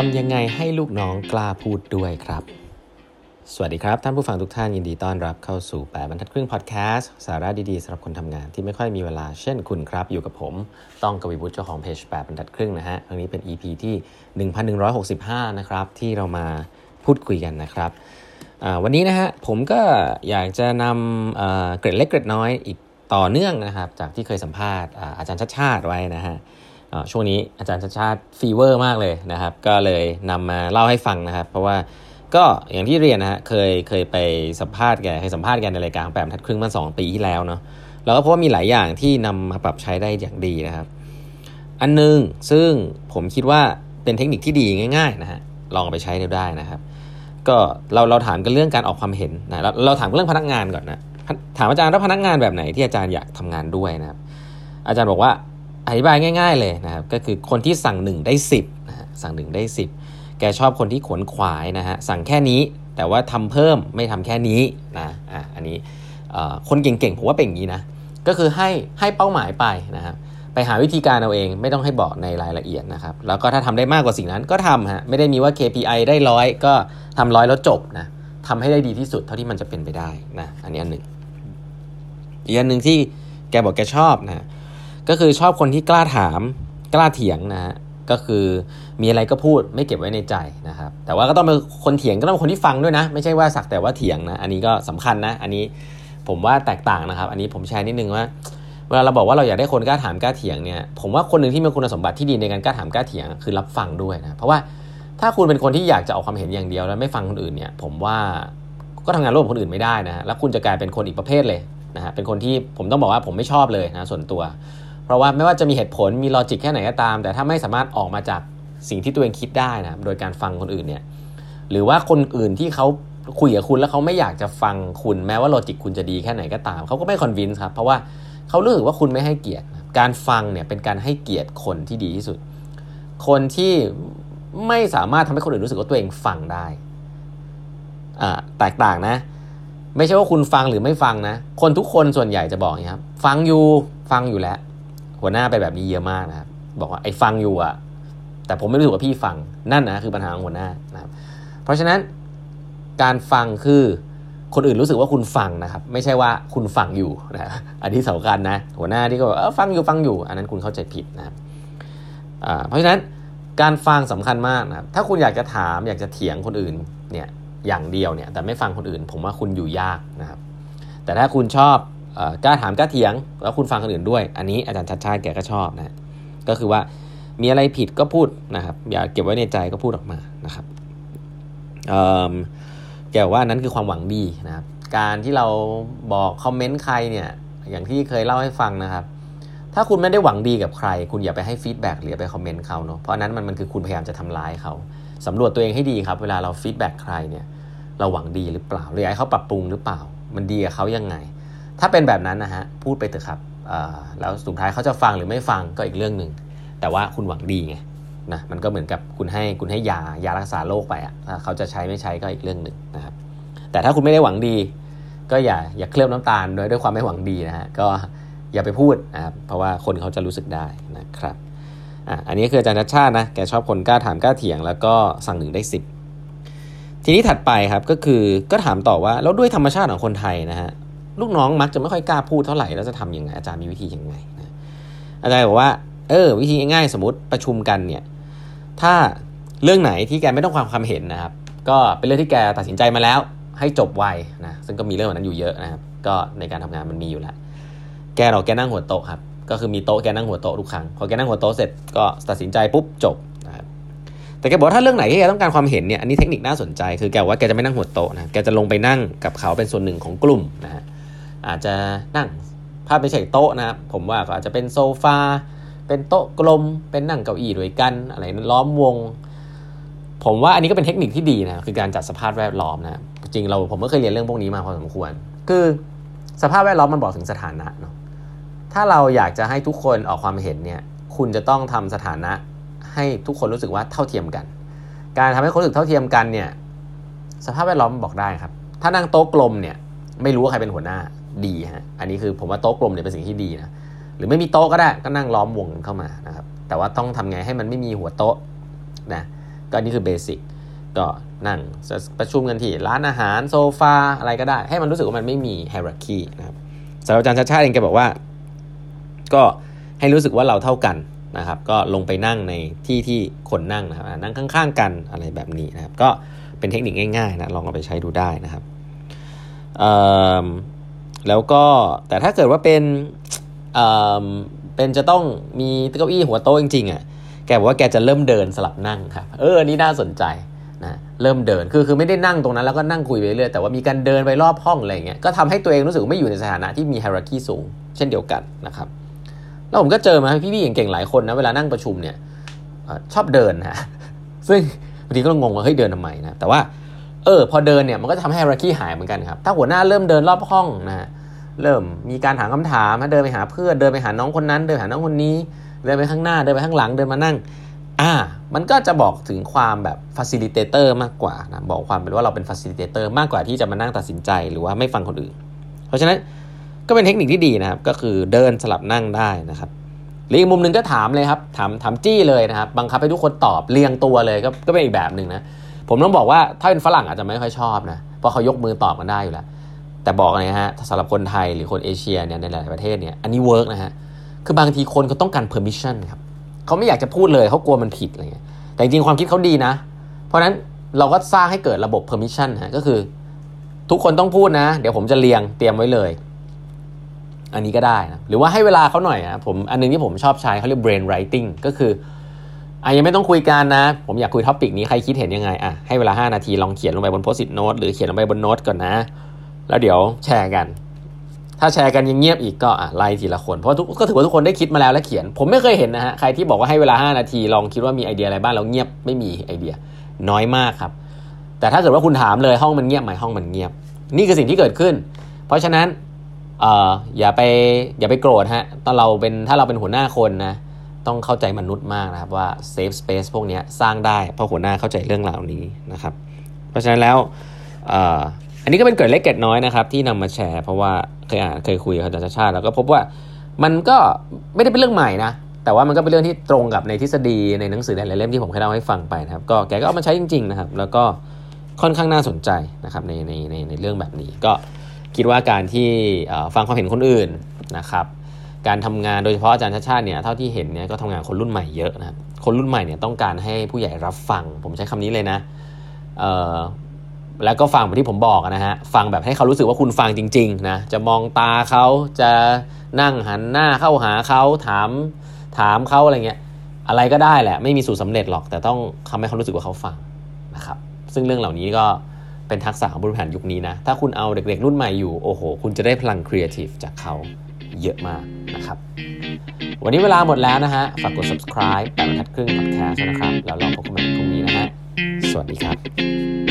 ทำยังไงให้ลูกน้องกล้าพูดด้วยครับ สวัสดีครับ ท่านผู้ฟังทุกท่านยินดีต้อนรับเข้าสู่แปบรรทัดครึ่งพอดแคสต์สาระดีๆสำหรับคนทำงานที่ไม่ค่อยมีเวลาเช่นคุณครับ อยู่กับผมต้องกวีบุตรเจ้าของเพจแปบรรทัดครึ่งนะฮะครั้งนี้เป็น EP ที่ 1165 นะครับที่เรามาพูดคุยกันนะครับวันนี้นะฮะผมก็อยากจะนำเกร็ดเล็กเกร็ดน้อยอีกต่อเนื่องนะครับจากที่เคยสัมภาษณ์อาจารย์ชัดชาติไว้นะฮะ ช่วงนี้อาจารย์ชัดชาติฟีเวอร์มากเลยนะครับ ก็เลยนำมาเล่าให้ฟังนะครับ เพราะว่าก็อย่างที่เรียนนะฮะเคยเคยไปสัมภาษณ์แกเคยสัมภาษณ์แกในรายการแปมทัดครึ่งมาสองปีที่แล้วเนาะแล้วก็พบว่ามีหลายอย่างที่นำมาปรับใช้ได้อย่างดีนะครับ อันนึงซึ่งผมคิดว่าเป็นเทคนิคที่ดีง่าย ๆนะฮะลองไปใช้ได้นะครับ ก็เราเราถามกันเรื่องการออกความเห็นนะเราเราถามเรื่องพนักงานก่อนนะถามอาจารย์ว่าพนักงานแบบไหนที่อาจารย์อยากทำงานด้วยนะครับ อาจารย์บอกว่า อธิบายง่าย ๆเลยนะครับก็คือคนที่สั่ง 1 ได้ 10นะฮะสั่ง 1 ได้ 10 แกชอบคนที่ขวนขวายนะฮะสั่งแค่นี้แต่ว่าทำเพิ่มไม่ทำแค่นี้นะอะอันนี้คนเก่งๆผมว่าเป็นอย่างนี้นะก็คือให้ให้เป้าหมายไปนะครับไปหาวิธีการเอาเองไม่ต้องให้บอกในรายละเอียดนะครับแล้วก็ถ้าทำได้มากกว่าสิ่งนั้นก็ทำฮะไม่ได้มีว่า KPI ได้ร้อยก็ทำร้อยแล้วจบนะทำให้ได้ดีที่สุดเท่าที่มันจะเป็นไปได้นะอันนี้อันหนึ่งอีกอันหนึ่งที่แกบอกแกชอบนะ ก็คือชอบคนที่กล้าถาม กล้าเถียงนะฮะก็คือมีอะไรก็พูดไม่เก็บไว้ในใจนะครับ แต่ว่าก็ต้องเป็นคนเถียงก็ต้องเป็นคนที่ฟังด้วยนะ ไม่ใช่ว่าสักแต่ว่าเถียงนะอันนี้ก็สำคัญนะ อันนี้ผมว่าแตกต่างนะครับ อันนี้ผมแชร์นิดนึงว่าเวลาเราบอกว่าเราอยากได้คนกล้าถามกล้าเถียงเนี่ยผมว่าคนหนึ่งที่มีคุณสมบัติที่ดีในการกล้าถามกล้าเถียงคือรับฟังด้วยนะเพราะว่าถ้าคุณเป็นคนที่อยากจะออกความเห็นอย่างเดียวแล้วไม่ฟังคนอื่นเนี่ย ผมว่าก็ทำงานร่วมกับคนอื่นไม่ได้นะแล้วคุณจะกลายเป็นคนอีกประเภทเลยนะฮะเป็นคนที่ผมต้องบอกว่าผมไม่ชอบเลยนะส่วนตัว เพราะว่าไม่ว่าจะมีเหตุผลมี logic แค่ไหนก็ตาม แต่ถ้าไม่สามารถออกมาจากสิ่งที่ตัวเองคิดได้นะโดยการฟังคนอื่นเนี่ยหรือว่าคนอื่นที่เขาคุยกับคุณแล้วเขาไม่อยากจะฟังคุณแม้ว่า logic คุณจะดีแค่ไหนก็ตามเขาก็ไม่ convince ครับเพราะว่าเขารู้สึกว่าคุณไม่ให้เกียรติ การฟังเนี่ยเป็นการให้เกียรติคนที่ดีที่สุด คนที่ไม่สามารถทำให้คนอื่นรู้สึกว่าตัวเองฟังได้อ่าแตกต่างนะ ไม่ใช่ว่าคุณฟังหรือไม่ฟังนะ คนทุกคนส่วนใหญ่จะบอกอย่างนี้ครับ ฟังอยู่ฟังอยู่แล้ว หัวหน้าไปแบบนี้เยอะมากนะครับบอกว่าไอ้ฟังอยู่อะแต่ผมไม่รู้สึกว่าพี่ฟังนั่นนะคือปัญหาของหัวหน้านะครับ เพราะฉะนั้นการฟังคือคนอื่นรู้สึกว่าคุณฟังนะครับ ไม่ใช่ว่าคุณฟังอยู่นะอันที่สำคัญนะ หัวหน้าที่ก็บอกเออฟังอยู่ฟังอยู่ อันนั้นคุณเข้าใจผิดนะครับเพราะฉะนั้นการฟังสำคัญมากนะครับถ้าคุณอยากจะถามอยากจะเถียงคนอื่นเนี่ยอย่างเดียวเนี่ยแต่ไม่ฟังคนอื่น ผมว่าคุณอยู่ยากนะครับ แต่ถ้าคุณชอบ กล้าถามกล้าเถียง แล้วคุณฟังคนอื่นด้วย อันนี้อาจารย์ชัดชาติแกก็ชอบนะก็คือว่ามีอะไรผิดก็พูดนะครับ อย่าเก็บไว้ในใจก็พูดออกมานะครับแกว่านั้นคือความหวังดีนะครับ การที่เราบอกคอมเมนต์ใครเนี่ยอย่างที่เคยเล่าให้ฟังนะครับ ถ้าคุณไม่ได้หวังดีกับใคร คุณอย่าไปให้ feedback หรือไปคอมเมนต์เขาเนาะเพราะนั้นมันมันคือคุณพยายามจะทำร้ายเขาสำรวจตัวเองให้ดีครับ เวลาเรา feedback ใครเนี่ยเราหวังดีหรือเปล่าหรืออยากให้เขาปรับปรุงหรือเปล่า มันดีกับเขายังไง ถ้าเป็นแบบนั้นนะฮะพูดไปเถอะครับแล้วสุดท้ายเขาจะฟังหรือไม่ฟังก็อีกเรื่องหนึ่งแต่ว่าคุณหวังดีไงนะมันก็เหมือนกับคุณให้คุณให้ยายารักษาโรคไปอะเขาจะใช้ไม่ใช้ก็อีกเรื่องหนึ่งนะครับ แต่ถ้าคุณไม่ได้หวังดี ก็อย่าอย่าเคลือบน้ำตาลโดยด้วยความไม่หวังดีนะฮะก็อย่าไปพูดนะครับเพราะว่าคนเขาจะรู้สึกได้นะครับอะอันนี้คืออาจารย์ชาตินะแกชอบคนกล้าถามกล้าเถียง แล้วก็สั่งหนึ่งได้สิบทีนี้ถัดไปครับก็คือก็ถามต่อว่าแล้วด้วยธรรมชาติของคนไทยนะฮะ ลูกน้องมักจะไม่ค่อยกล้าพูดเท่าไหร่แล้วจะทํำยังไงอาจารย์มีวิธียังไงนะอาจารย์บอกว่าเออวิธีง่ายๆสมมติประชุมกันเนี่ย ถ้าเรื่องไหนที่แกไม่ต้องความความเห็นนะครับ ก็เป็นเรื่องที่แกตัดสินใจมาแล้ว ให้จบไวนะซึ่งก็มีเรื่องแบบนั้นอยู่เยอะนะครับ ก็ในการทำงานมันมีอยู่แล้วแกเราแกนั่งหัวโต๊ะครับก็คือมีโต๊ะแกนั่งหัวโต๊ะทุกครั้งพอแกนั่งหัวโต๊ะเสร็จก็ตัดสินใจปุ๊บจบนะครับแต่แกบอกถ้าเรื่องไหนที่แกต้องการความเห็นเนี่ยอันนี้เทคนิคน่าสนใจคือแกว่าแกจะไม่นั่งหัวโต๊ะนะแกจะลงไปนั่งกับเขาเป็นส่วนหนึ่งของกลุ่มนะฮะ อาจจะนั่งภาไม่ใช่โต๊ะนะครับผมว่าก็อาจจะเป็นโซฟาเป็นโต๊ะกลม เป็นนั่งเก้าอี้ด้วยกัน อะไรล้อมวง ผมว่าอันนี้ก็เป็นเทคนิคที่ดีนะคือการจัดสภาพแวดล้อมนะจริงเราผมก็เคยเรียนเรื่องพวกนี้มาพอสมควร คือสภาพแวดล้อมมันบอกถึงสถานะเนาะถ้าเราอยากจะให้ทุกคนออกความเห็นเนี่ย คุณจะต้องทำสถานะให้ทุกคนรู้สึกว่าเท่าเทียมกัน การทำให้คนรู้สึกเท่าเทียมกันเนี่ย สภาพแวดล้อมบอกได้ครับ ถ้านั่งโต๊ะกลมเนี่ย ไม่รู้ว่าใครเป็นหัวหน้า ดีฮะอันนี้คือผมว่าโต๊ะกลมเนี่ยเป็นสิ่งที่ดีนะหรือไม่มีโต๊ะก็ได้ก็นั่งล้อมวงเข้ามานะครับแต่ว่าต้องทำไงให้มันไม่มีหัวโต๊ะนะก็นี่คือเบสิกก็นั่งประชุมกันที่ร้านอาหารโซฟาอะไรก็ได้ ให้มันรู้สึกว่ามันไม่มีไฮรักีนะครับสำหรับอาจารย์ชาชาเองแกบอกว่า ก็ให้รู้สึกว่าเราเท่ากันนะครับ ก็ลงไปนั่งในที่ที่คนนั่งนะครับนั่งข้างๆกันอะไรแบบนี้นะครับ ก็เป็นเทคนิคง่ายๆนะลองเอาไปใช้ดูได้นะครับ แล้วก็แต่ถ้าเกิดว่าเป็นเป็นจะต้องมีเก้าอี้หัวโต๊ะจริงๆอะแกบอกว่าแกจะเริ่มเดินสลับนั่งครับเอออันนี้น่าสนใจนะเริ่มเดินคือคือไม่ได้นั่งตรงนั้นแล้วก็นั่งคุยไปเรื่อยแต่ว่ามีการเดินไปรอบห้องอะไรเงี้ยก็ทำให้ตัวเองรู้สึกไม่อยู่ในสถานะที่มีไฮรักีสูง เช่นเดียวกันนะครับแล้วผมก็เจอมาพี่ๆเก่งๆหลายคนนะเวลานั่งประชุมเนี่ยชอบเดินฮะซึ่งบางทีก็งงว่าเฮ้ยเดินทำไมนะแต่ว่า เออพอเดินเนี่ยมันก็จะทำให้ฮรักีหายเหมือนกันครับถ้าหัวหน้าเริ่มเดินรอบห้องนะเริ่มมีการถามคำถามเดินไปหาเพื่อนเดินไปหาน้องคนนั้น เดินหาน้องคนนี้ เดินไปข้างหน้าเดินไปข้างหลังเดินมานั่งอ่ามันก็จะบอกถึงความแบบ facilitator มากกว่านะบอกความเป็นว่าเราเป็น facilitator มากกว่าที่จะมานั่งตัดสินใจหรือว่าไม่ฟังคนอื่น เพราะฉะนั้นก็เป็นเทคนิคที่ดีนะครับ ก็คือเดินสลับนั่งได้นะครับหรืออีกมุมหนึ่งก็ถามเลยครับถามถามจี้เลยนะครับ บังคับให้ทุกคนตอบเรียงตัวเลยก็ก็เป็นอีกแบบหนึ่งนะ ผมต้องบอกว่าถ้าเป็นฝรั่งอาจจะไม่ค่อยชอบนะเพราะเขายกมือตอบกันได้อยู่แล้วแต่บอกนะฮะสำหรับคนไทยหรือคนเอเชียเนี่ยในหลายประเทศเนี่ยอันนี้เวิร์กนะฮะคือบางทีคนเขาต้องการ permission ครับเขาไม่อยากจะพูดเลยเขากลัวมันผิดอะไรเงี้ยแต่จริงความคิดเขาดีนะ เพราะฉะนั้นเราก็สร้างให้เกิดระบบ permission ฮะก็คือทุกคนต้องพูดนะ เดี๋ยวผมจะเรียงเตรียมไว้เลย อันนี้ก็ได้นะหรือว่าให้เวลาเขาหน่อยนะผมอันนึงที่ผมชอบใช้เขาเรียก brain writing ก็คือ อะยังไม่ต้องคุยกันนะ ผมอยากคุย topic นี้ใครคิดเห็นยังไงอะให้เวลา 5 นาทีลองเขียนลงไปบนโพสต์ t โน้ตหรือเขียนลงไปบนโน้ตก่อนนะ แล้วเดี๋ยวแชร์กัน ถ้าแชร์กันยังเงียบอีกก็ไล่ทีละคน เพราะทุก็ถือว่าทุกคนได้คิดมาแล้วและเขียน ผมไม่เคยเห็นนะฮะใครที่บอกว่าให้เวลา 5 นาทีลองคิดว่ามีไอเดียอะไรบ้างแล้วเงียบไม่มีไอเดีย น้อยมากครับ แต่ถ้าเกิดว่าคุณถามเลยห้องมันเงียบไหมห้องมันเงียบ นี่คือสิ่งที่เกิดขึ้น เพราะฉะนั้นเอ่ออย่าไปอย่าไปโกรธฮะตอนเราเป็นถ้าเราเป็นหัวหน้าคนนะ ต้องเข้าใจมนุษย์มากนะครับว่าเซฟสเปซพวกนี้สร้างได้เพราะหัวหน้าเข้าใจเรื่องเหล่านี้นะครับ เพราะฉะนั้นแล้วอันนี้ก็เป็นเกิดเล็กเกิดน้อยนะครับ ที่นำมาแชร์เพราะว่าเคยอ่านเคยคุยกับอาจารย์ชาติแล้วก็พบว่ามันก็ไม่ได้เป็นเรื่องใหม่นะแต่ว่ามันก็เป็นเรื่องที่ตรงกับในทฤษฎีในหนังสือหลายเล่มที่ผมเคยเล่าให้ฟังไปนะครับ ก็แกก็เอามาใช้จริงๆนะครับ แล้วก็ค่อนข้างน่าสนใจนะครับในในในในเรื่องแบบนี้ ก็คิดว่าการที่ฟังความเห็นคนอื่นนะครับ การทำงานโดยเฉพาะอาจารย์ชาติชาติเนี่ยเท่าที่เห็นเนี่ยก็ทำงานคนรุ่นใหม่เยอะนะคนรุ่นใหม่เนี่ยต้องการให้ผู้ใหญ่รับฟัง ผมใช้คำนี้เลยนะแล้วก็ฟังแบบที่ผมบอกนะฮะฟังแบบให้เขารู้สึกว่าคุณฟังจริงๆนะจะมองตาเขาจะนั่งหันหน้าเข้าหาเขาถามถามเขาอะไรเงี้ยอะไรก็ได้แหละ ไม่มีสูตรสาเร็จหรอก แต่ต้องทำให้เขารู้สึกว่าเขาฟังนะครับซึ่งเรื่องเหล่านี้ก็เป็นทักษะของบริหารยุคนี้นะ ถ้าคุณเอาเด็กๆ รุ่นใหม่อยู่ โอ้โห คุณจะได้พลังครีเอทีฟจากเขา เยอะมากนะครับ วันนี้เวลาหมดแล้วนะฮะ ฝากกด subscribe แปดบรรทัดครึ่ง podcast นะครับ แล้วเราพบกันใหม่พรุ่งนี้นะฮะ สวัสดีครับ